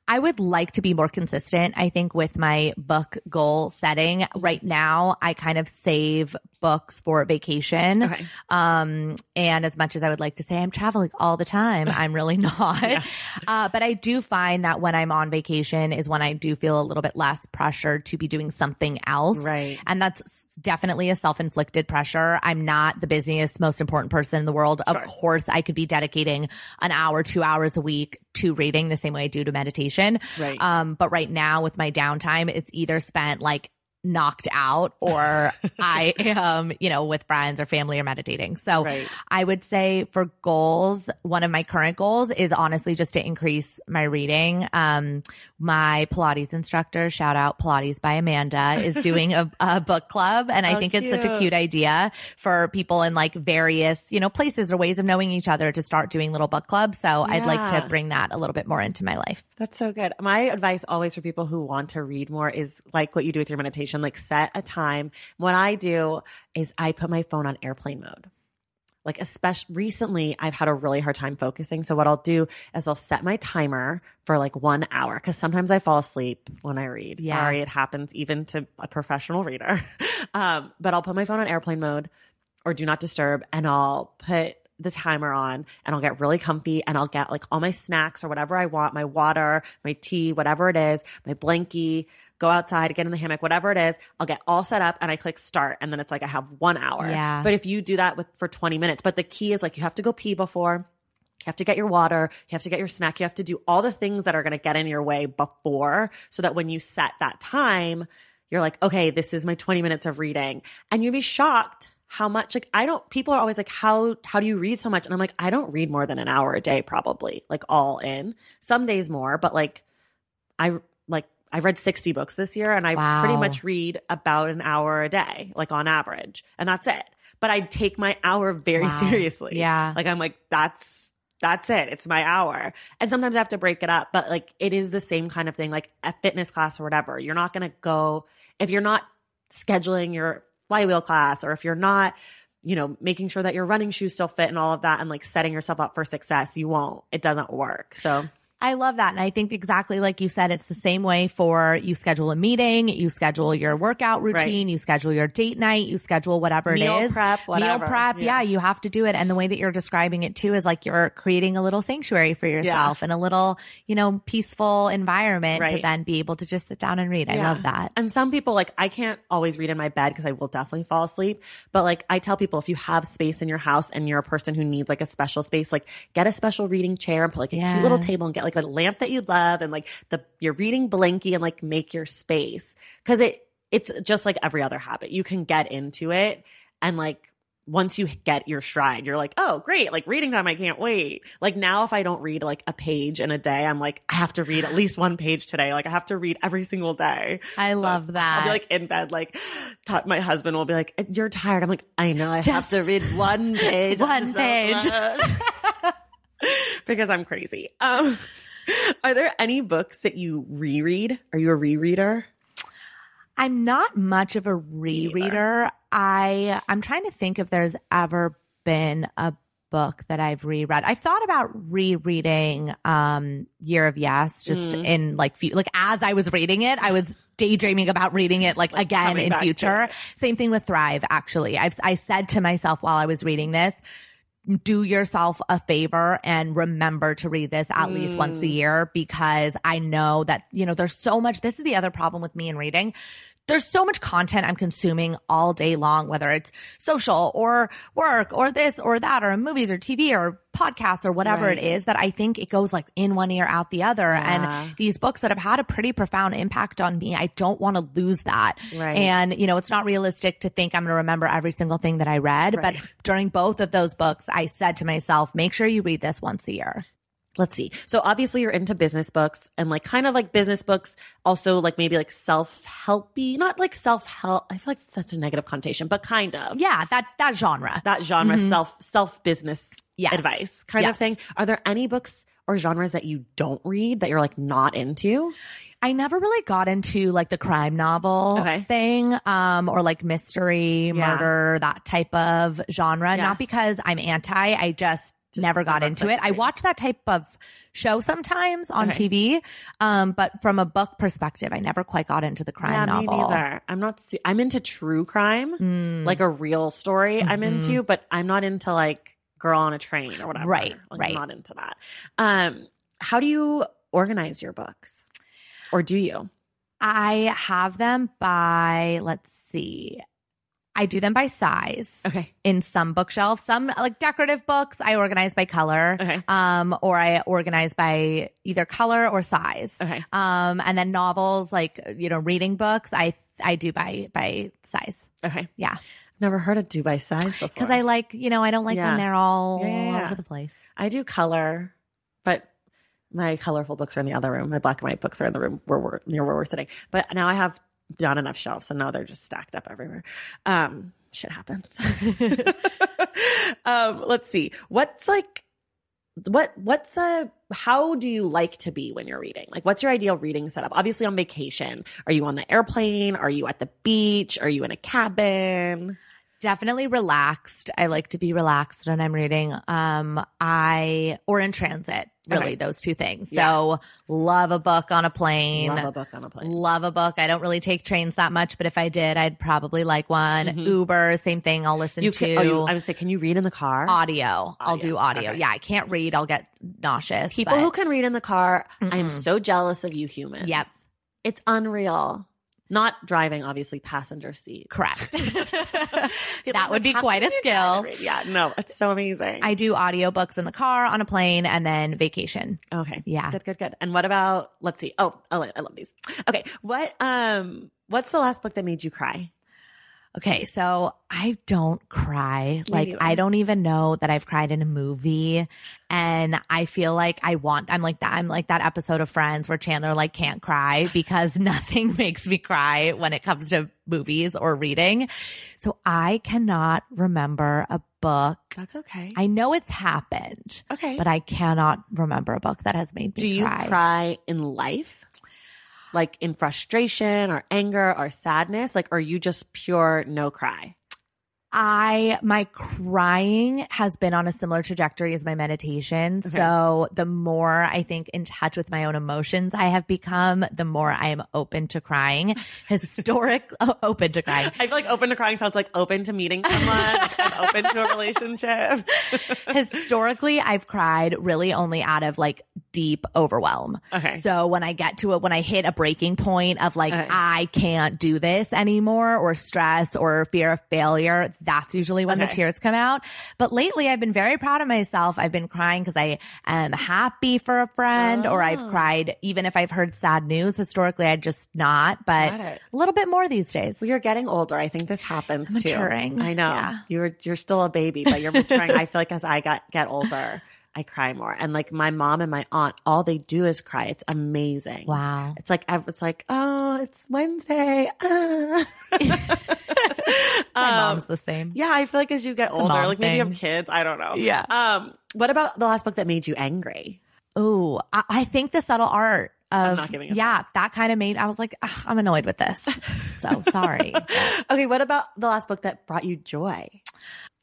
I would like to be more consistent, I think, with my book goal setting. Right now, I kind of save books for vacation. Okay. Um, and as much as I would like to say I'm traveling all the time, I'm really not. Uh, but I do find that when I'm on vacation is when I do feel a little bit less pressure to be doing something else. Right. And that's definitely a self inflicted pressure. I'm not the busiest, most important person in the world. Of course, I could be dedicating an hour, two hours a week to reading the same way I do to meditation. Right. Um, but right now with my downtime, it's either spent like knocked out or I am, you know, with friends or family or meditating. So Right. I would say for goals, one of my current goals is honestly just to increase my reading. Um, my Pilates instructor, shout out Pilates by Amanda, is doing a, a book club. And I think it's such a cute. cute idea for people in like various, you know, places or ways of knowing each other to start doing little book clubs. So I'd like to bring that a little bit more into my life. That's so good. My advice always for people who want to read more is like what you do with your meditation, like set a time. What I do is I put my phone on airplane mode. Like especially recently I've had a really hard time focusing. So what I'll do is I'll set my timer for like 1 hour cuz sometimes I fall asleep when I read. Yeah. Sorry, it happens even to a professional reader. um, but I'll put my phone on airplane mode or do not disturb and I'll put the timer on and I'll get really comfy and I'll get like all my snacks or whatever I want, my water, my tea, whatever it is, my blankie, go outside, get in the hammock, whatever it is. I'll get all set up and I click start and then it's like I have one hour. Yeah. But if you do that with for 20 minutes, but the key is like you have to go pee before. You have to get your water. You have to get your snack. You have to do all the things that are going to get in your way before so that when you set that time, you're like, okay, this is my 20 minutes of reading. And you'd be shocked how much like I don't people are always like how how do you read so much? And I'm like I don't read more than an hour a day probably like all in. Some days more but like I like I read 60 books this year and I Wow. pretty much read about an hour a day like on average. And that's it. But I take my hour very Wow. seriously. Yeah. like I'm like that's that's it. It's my hour. And sometimes I have to break it up but like it is the same kind of thing like a fitness class or whatever. You're not going to go if you're not scheduling your flywheel class or if you're not you know making sure that your running shoes still fit and all of that and like setting yourself up for success you won't. It doesn't work. So I love that. And I think exactly like you said, it's the same way for you schedule a meeting, you schedule your workout routine, you schedule your date night, you schedule whatever it is. Meal it is. prep, whatever. Meal prep. Yeah. Yeah. you have to do it. And the way that you're describing it too is like you're creating a little sanctuary for yourself and a little, you know, peaceful environment to then be able to just sit down and read. I love that. And some people like I can't always read in my bed because I will definitely fall asleep. But like I tell people if you have space in your house and you're a person who needs like a special space, like get a special reading chair and put like a Yeah. cute little table and get like a lamp that you love and like the your reading blankie and like make your space. Cause it it's just like every other habit. You can get into it and like once you get your stride, you're like, oh, great. Like reading time, I can't wait. Like now, if I don't read like a page in a day, I'm like, I have to read at least one page today. Like I have to read every single day. I So love that. I'll be like in bed, like t- my husband will be like, "You're tired." I'm like, "I know. I have to read one page, one page. close." because I'm crazy." Um, are there any books that you reread? Are you a rereader? I'm not much of a rereader. I I'm trying to think if there's ever been a book that I've reread. I've thought about rereading um Year of Yes just Mm. in like fe- like as I was reading it, I was daydreaming about reading it like, again in future. Same thing with Thrive actually. I've I said to myself while I was reading this, do yourself a favor and remember to read this at least once Mm. a year because I know that, you know, there's so much. This is the other problem with me and reading. There's so much content I'm consuming all day long, whether it's social or work or this or that or movies or TV or podcasts or whatever Right. it is that I think it goes like in one ear out the other. Yeah. And these books that have had a pretty profound impact on me, I don't want to lose that. Right. And, you know, it's not realistic to think I'm going to remember every single thing that I read, Right. but during both of those books, I said to myself, make sure you read this once a year. Let's see. So obviously you're into business books and like kind of like business books, also like maybe like self-helpy, not like self-help. I feel like it's such a negative connotation, but kind of. Yeah, that that genre. That genre, self, self business Yes. advice kind of thing. Are there any books or genres that you don't read that you're like not into? I never really got into like the crime novel Okay. thing, um, or like mystery, Yeah. murder, that type of genre. Yeah. Not because I'm anti, I just, Just never got into it. I watch that type of show sometimes on Okay. TV, um, but from a book perspective, I never quite got into the crime yeah, novel. me neither. I'm not. Su- I'm into true crime, Mm. like a real story. I'm Mhm. into, but I'm not into like girl on a train or whatever. Right, Like, right. I'm not into that. Um, how do you organize your books, or do you? I have them by, let's see. I do them by size Okay. in some bookshelves. Some like decorative books I organize by color. Okay. Um, or I organize by either color or size. Okay. Um, and then novels, like, you know, reading books, I I do by by size. Okay. Yeah. Never heard of do by size before. Because I like, you know, I don't like Yeah. when they're all Yeah, yeah, yeah. over the place. I do color, but my colorful books are in the other room. My black and white books are in the room where we're near where we're sitting. But now I have not enough shelves, so now they're just stacked up everywhere. Um, shit happens. um, let's see. What's like what what's a how do you like to be when you're reading? Like what's your ideal reading setup? Obviously on vacation. Are you on the airplane? Are you at the beach? Are you in a cabin? Definitely relaxed. I like to be relaxed when I'm reading. Um, I or in transit. Really, Okay. those two things. Yeah. So love a book on a plane. Love a book on a plane. Love a book. I don't really take trains that much, but if I did, I'd probably like one. Uber, same thing. I'll listen Mm-hmm. You to can, oh, you, I would say, can you read in the car? audio. I'll do audio. Okay. Yeah, I can't read. I'll get nauseous. People but- who can read in the car, I am so jealous of you humans. Yep. It's unreal. Not driving, obviously, passenger seat. correct. That would be quite a can you not skill. Yeah, no, it's so amazing. I do audiobooks in the car, on a plane, and then vacation. okay. Yeah. Good, good, good. And what about, let's see. Oh, oh, I love these. Okay. What, um, what's the last book that made you cry? Okay, so I don't cry. Like. I don't even know that I've cried in a movie. And I feel like I want I'm like that I'm like that episode of Friends where Chandler like can't cry because nothing makes me cry when it comes to movies or reading. So I cannot remember a book. That's okay. I know it's happened, okay. but I cannot remember a book that has made me do you cry. cry in life? Like in frustration or anger or sadness? Like, are you just pure no cry? I my crying has been on a similar trajectory as my meditation. So the more I think in touch with my own emotions I have become, the more I am open to crying. Historic open to crying. I feel like open to crying sounds like open to meeting someone and open to a relationship. Historically, I've cried really only out of like deep overwhelm. Okay. So when I get to it, when I hit a breaking point of like, Okay. I can't do this anymore or stress or fear of failure, that's usually when the tears come out. But lately I've been very proud of myself. I've been crying because I am happy for a friend or I've Oh. cried even if I've heard sad news. Historically, I'd just not, but a little bit more these days. Well, you're getting older. I think this happens I'm too. maturing. I know. Yeah. You're you're still a baby, but you're maturing. I feel like as I got get older, I cry more. And like my mom and my aunt, all they do is cry. It's amazing. Wow. It's like it's like oh, it's Wednesday. Ah. My Um, mom's the same. Yeah, I feel like as you get older, like maybe you have kids. I don't know. Yeah. Um. What about the last book that made you angry? Ooh, I, I think the subtle art of not giving a yeah, that kind of made I was like, I'm annoyed with this. So sorry. Okay. What about the last book that brought you joy?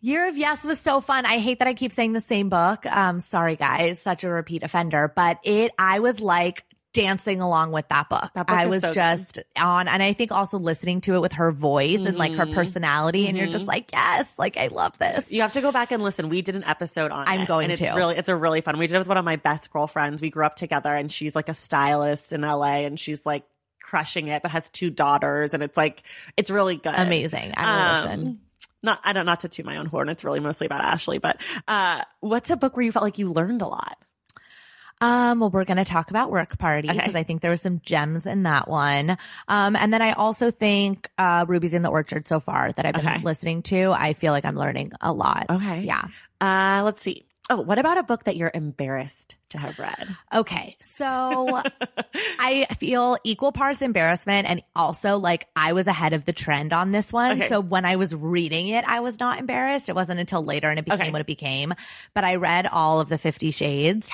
Year of Yes was so fun. I hate that I keep saying the same book. Um, sorry guys, such a repeat offender, but it I was like dancing along with that book. That book I was so good. just on and I think also listening to it with her voice and like her Mhm. personality and you're just Mhm. like, yes, like I love this. You have to go back and listen. We did an episode on I'm it, going and to. It's really, it's a really fun. We did it with one of my best girlfriends. We grew up together, and she's like a stylist in LA, and she's like crushing it, but has two daughters, and it's like it's really good. Amazing. I will Um, listen. Not, I don't, not to toot my own horn. It's really mostly about Ashley, but uh, what's a book where you felt like you learned a lot? Um, well, we're going to talk about work party Okay. because I think there were some gems in that one. Um, and then I also think, uh, Rubies in the Orchard so far that I've been Okay. listening to. I feel like I'm learning a lot. Okay. Yeah. Uh, let's see. Oh, what about a book that you're embarrassed to have read? Okay. So I feel equal parts embarrassment and also like I was ahead of the trend on this one. Okay. So when I was reading it, I was not embarrassed. It wasn't until later and it became Okay. what it became. But I read all of the Fifty Shades.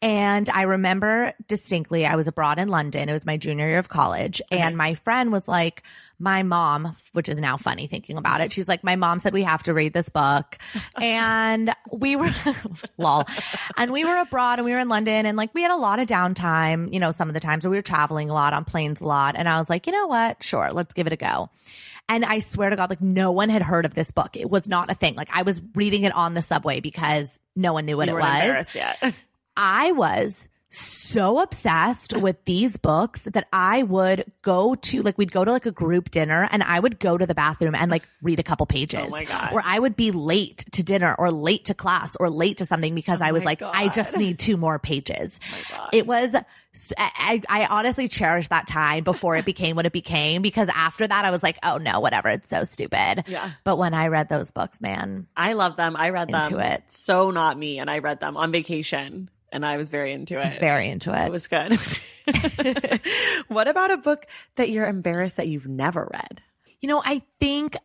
And I remember distinctly, I was abroad in London. It was my junior year of college. And my friend was like, my mom, which is now funny thinking about it. She's like, my mom said we have to read this book. and we were, lol. And we were abroad and we were in London and like we had a lot of downtime, you know, some of the times where we were traveling a lot on planes a lot. And I was like, you know what? Sure, let's give it a go. And I swear to God, like no one had heard of this book. It was not a thing. Like I was reading it on the subway because no one knew what you it was. embarrassed yet. I was so obsessed with these books that I would go to like we'd go to like a group dinner and I would go to the bathroom and like read a couple pages. Oh my God. Or I would be late to dinner or late to class or late to something because oh I was Oh like, I just need two more pages. Oh it was I, I honestly cherished that time before it became what it became because after that I was like, oh no, whatever. It's so stupid. Yeah. But when I read those books, man, I love them. I read them. Into it. So not me. And I read them on vacation and I was very into it. very into it. It was good. what about a book that you're embarrassed that you've never read? You know, I think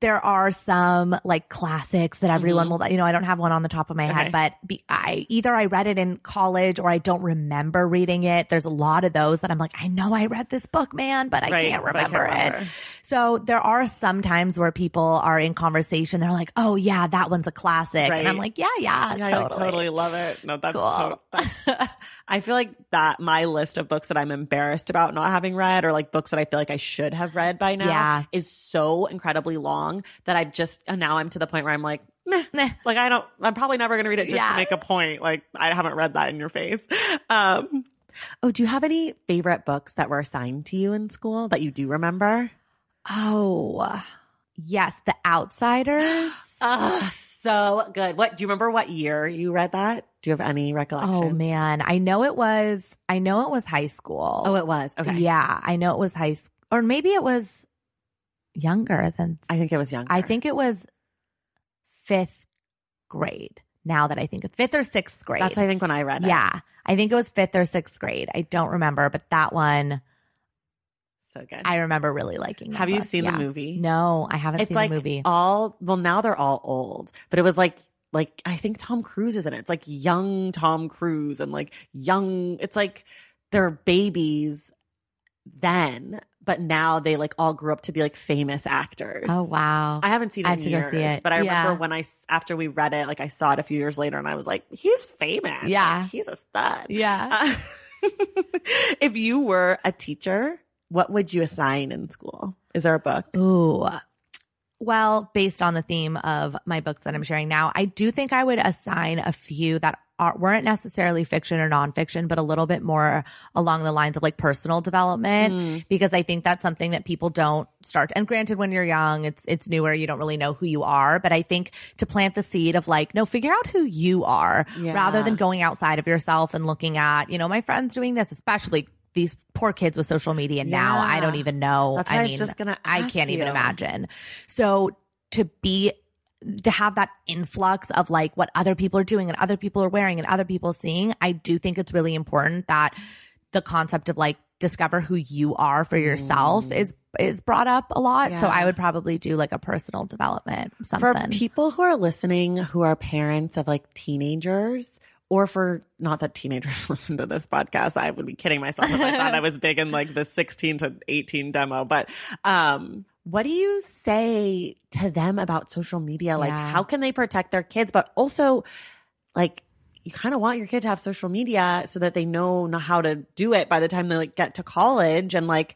there are some like classics that everyone will, you know, I don't have one on the top of my Mm-hmm. Okay. head, but be, I either I read it in college or I don't remember reading it. There's a lot of those that I'm like, I know I read this book, man, but I Right, can't but I can't remember remember. it. So there are some times where people are in conversation. They're like, oh yeah, that one's a classic. Right. And I'm like, yeah, yeah, Yeah, totally. I totally love it. No, that's, Cool. to- that's I feel like that my list of books that I'm embarrassed about not having read or like books that I feel like I should have read by now Yeah. is so incredibly long that I've just and now I'm to the point where I'm like, meh, Meh. like I don't I'm probably never gonna read it just Yeah. to make a point. Like I haven't read that in your face. Um Oh, do you have any favorite books that were assigned to you in school that you do remember? Oh, yes, The Outsiders. Ah, so good. What do you remember what year you read that? Do you have any recollection? Oh man, I know it was. I know it was high school. Oh, it was. Okay. Yeah, I know it was high school, or maybe it was younger than. I think it was younger. I think it was fifth grade. Now that I think of fifth or sixth grade. that's I think when I read it. yeah, I think it was fifth or sixth grade. I don't remember, but that one So good. I remember really liking. that Have you book. seen Yeah. the movie? No, I haven't it's seen like the movie. all well now they're all old, but it was like like I think Tom Cruise is in it. It's like young Tom Cruise and like young. It's like they're babies then, but now they like all grew up to be like famous actors. oh wow. I haven't seen it I in have go years, see it. but I Yeah. remember I after we read it, like I saw it a few years later, and I was like, he's famous. Yeah. Like, he's a stud. yeah. Uh, if you were a teacher, what would you assign in school? Is there a book? Ooh. Well, based on the theme of my books that I'm sharing now, I do think I would assign a few that are, weren't necessarily fiction or nonfiction, but a little bit more along the lines of like personal development, hmm. because I think that's something that people don't start. And granted, when you're young, it's, it's newer. You don't really know who you are, but I think to plant the seed of like, no, figure out who you are Yeah. rather than going outside of yourself and looking at, you know, my friend's doing this, especially these poor kids with social media now. I don't even know. That's I what I was mean, just gonna I can't even imagine. So to be to have that influx of like what other people are doing and other people are wearing and other people seeing, I do think it's really important that the concept of like discover who you are for yourself is is brought up a lot. So Mm. I would probably do like a personal development something. For something. people who are listening who are parents of like teenagers, or for not that teenagers listen to this podcast, I would be kidding myself if I thought I was big in like the 16 to 18 demo. But um, what do you say to them about social media? Like, Yeah. how can they protect their kids? But also, like, you kind of want your kid to have social media so that they know, how to do it by the time they like get to college and like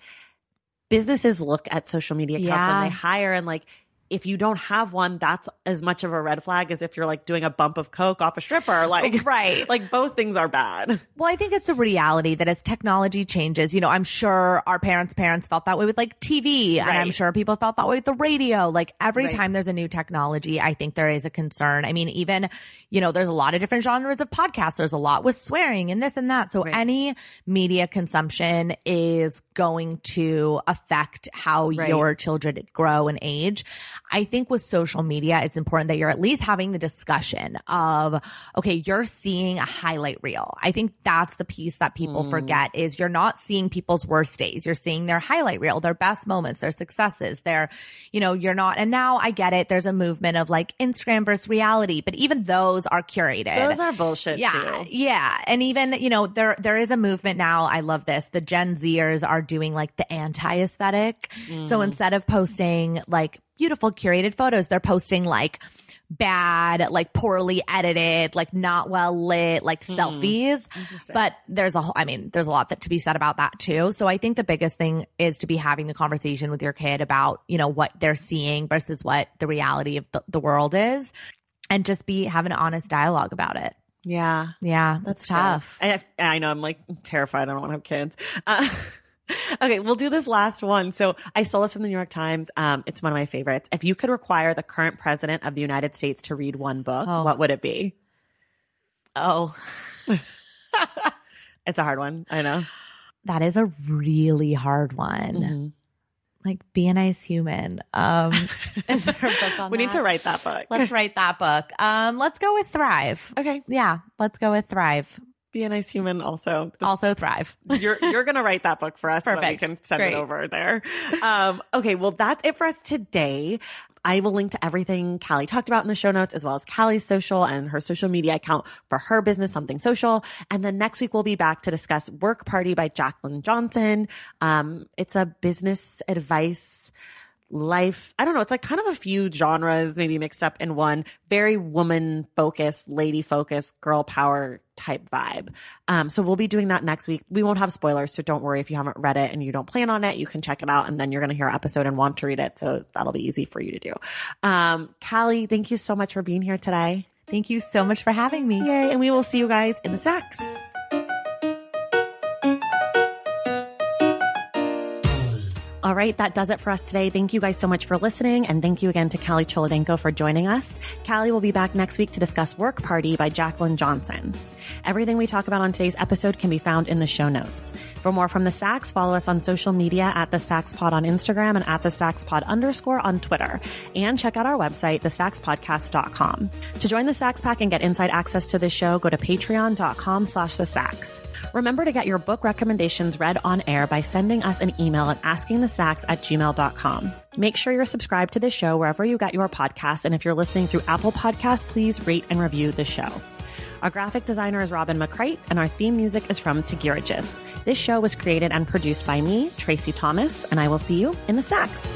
businesses look at social media accounts Yeah. when they hire and like if you don't have one that's as much of a red flag as if you're like doing a bump of coke off a stripper like Right. like both things are bad Well, I think it's a reality that as technology changes, you know, I'm sure our parents' parents felt that way with like TV, and I'm sure people felt that way with the radio. Like every Right. time there's a new technology, I think there is a concern. I mean, even, you know, there's a lot of different genres of podcasts. There's a lot with swearing and this and that. So Right. any media consumption is going to affect how Right. your children grow and age. I think with social media, it's important that you're at least having the discussion of, okay, you're seeing a highlight reel. I think that's the piece that people forget is you're not seeing people's worst days. You're seeing their highlight reel, their best moments, their successes, their, you know, you're not, and now I get it. There's a movement of like Instagram versus reality, but even those are curated. those are bullshit Yeah, too yeah, and even you know there there is a movement now. I love this. The Gen Zers are doing like the anti aesthetic. Mm. So instead of posting like beautiful curated photos, they're posting like bad, like poorly edited, like not well lit, like Hmm. selfies. But there's a whole, I mean, there's a lot that to be said about that too. So I think the biggest thing is to be having the conversation with your kid about, you know, what they're seeing versus what the reality of the, the world is and just be have an honest dialogue about it. Yeah. Yeah, that's tough. I, I know. I'm like terrified. I don't want to have kids. Uh, okay, we'll do this last one. So I stole this from the New York Times. Um, it's one of my favorites. If you could require the current president of the United States to read one book, Oh. what would it be? Oh, It's a hard one. I know. that is a really hard one. Mhm. Like, be a nice human. Um, is there a book on We need to write that book. Let's write that book. Um, let's go with Thrive. okay. Yeah, let's go with Thrive. Be a nice human also. Also, Thrive. you're you're gonna write that book for us so that we Perfect. can send Great. it over there. Um, okay, well that's it for us today. I will link to everything Calli talked about in the show notes, as well as Calli's social and her social media account for her business, something social. And then next week we'll be back to discuss Work Party by Jaclyn Johnson. Um, it's a business advice life. I don't know. It's like kind of a few genres maybe mixed up in one. Very woman focused, lady focused, girl power type vibe. Um, so we'll be doing that next week. We won't have spoilers, so don't worry if you haven't read it and you don't plan on it. You can check it out, and then you're going to hear our episode and want to read it. So that'll be easy for you to do. Um, Calli, thank you so much for being here today. Thank you so much for having me. Yay! And we will see you guys in the stacks. All right, that does it for us today. Thank you guys so much for listening. And thank you again to Calli Cholodenko for joining us. Calli will be back next week to discuss Work Party by Jaclyn Johnson. Everything we talk about on today's episode can be found in the show notes. For more from the Stacks, follow us on social media at the Stacks Pod on Instagram and at the Stacks Pod underscore on Twitter. And check out our website, thestackspodcast.com. To join the Stacks Pack and get inside access to this show, go to patreon.com slash the Stacks. Remember to get your book recommendations read on air by sending us an email at askingthestacks at gmail.com. Make sure you're subscribed to the show wherever you get your podcasts. And if you're listening through Apple Podcasts, please rate and review the show. Our graphic designer is Robin McCrite, and our theme music is from Tagirijus. This show was created and produced by me, Traci Thomas, and I will see you in the stacks.